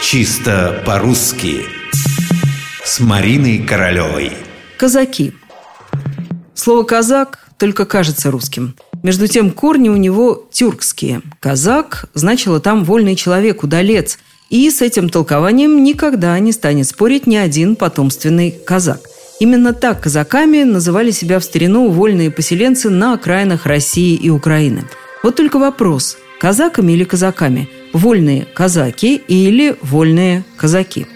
Чисто по-русски С Мариной Королевой Казаки Слово «казак» только кажется русским. Между тем корни у него тюркские. «Казак» значило там «вольный человек», «удалец». И с этим толкованием никогда не станет спорить ни один потомственный казак. Именно так казаками называли себя в старину вольные поселенцы на окраинах России и Украины. Вот только вопрос – казаками или казаками? Вольные казаки или вольные казаки?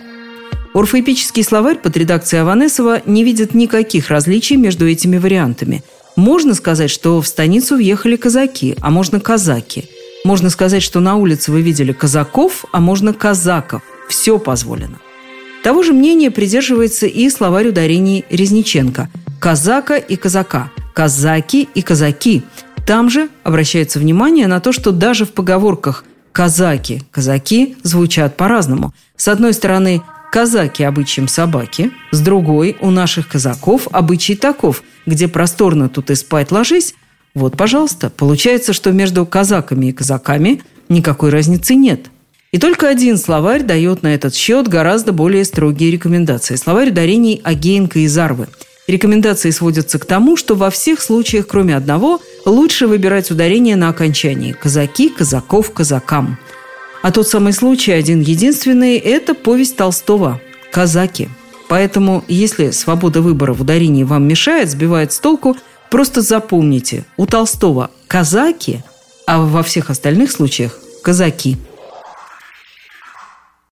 Орфоэпический словарь под редакцией Аванесова не видит никаких различий между этими вариантами. Можно сказать, что в станицу въехали казаки, а можно казаки. Можно сказать, что на улице вы видели казаков, а можно казаков. Все позволено. Того же мнения придерживается и словарь ударений Резниченко. Казака и казака, казаки и казаки. Там же обращается внимание на то, что даже в поговорках «казаки», «казаки» звучат по-разному. С одной стороны, казаки обычаем собаки, с другой у наших казаков обычай таков, где просторно тут и спать ложись. Вот, пожалуйста, получается, что между казаками и казаками никакой разницы нет. И только один словарь дает на этот счет гораздо более строгие рекомендации. Словарь ударений Агеенко и Зарвы. Рекомендации сводятся к тому, что во всех случаях, кроме одного, лучше выбирать ударение на окончании «казаки», «казаков», «казакам». А тот самый случай, один единственный, это повесть Толстого «Казаки». Поэтому, если свобода выбора в ударении вам мешает, сбивает с толку, просто запомните, у Толстого «казаки», а во всех остальных случаях «казаки».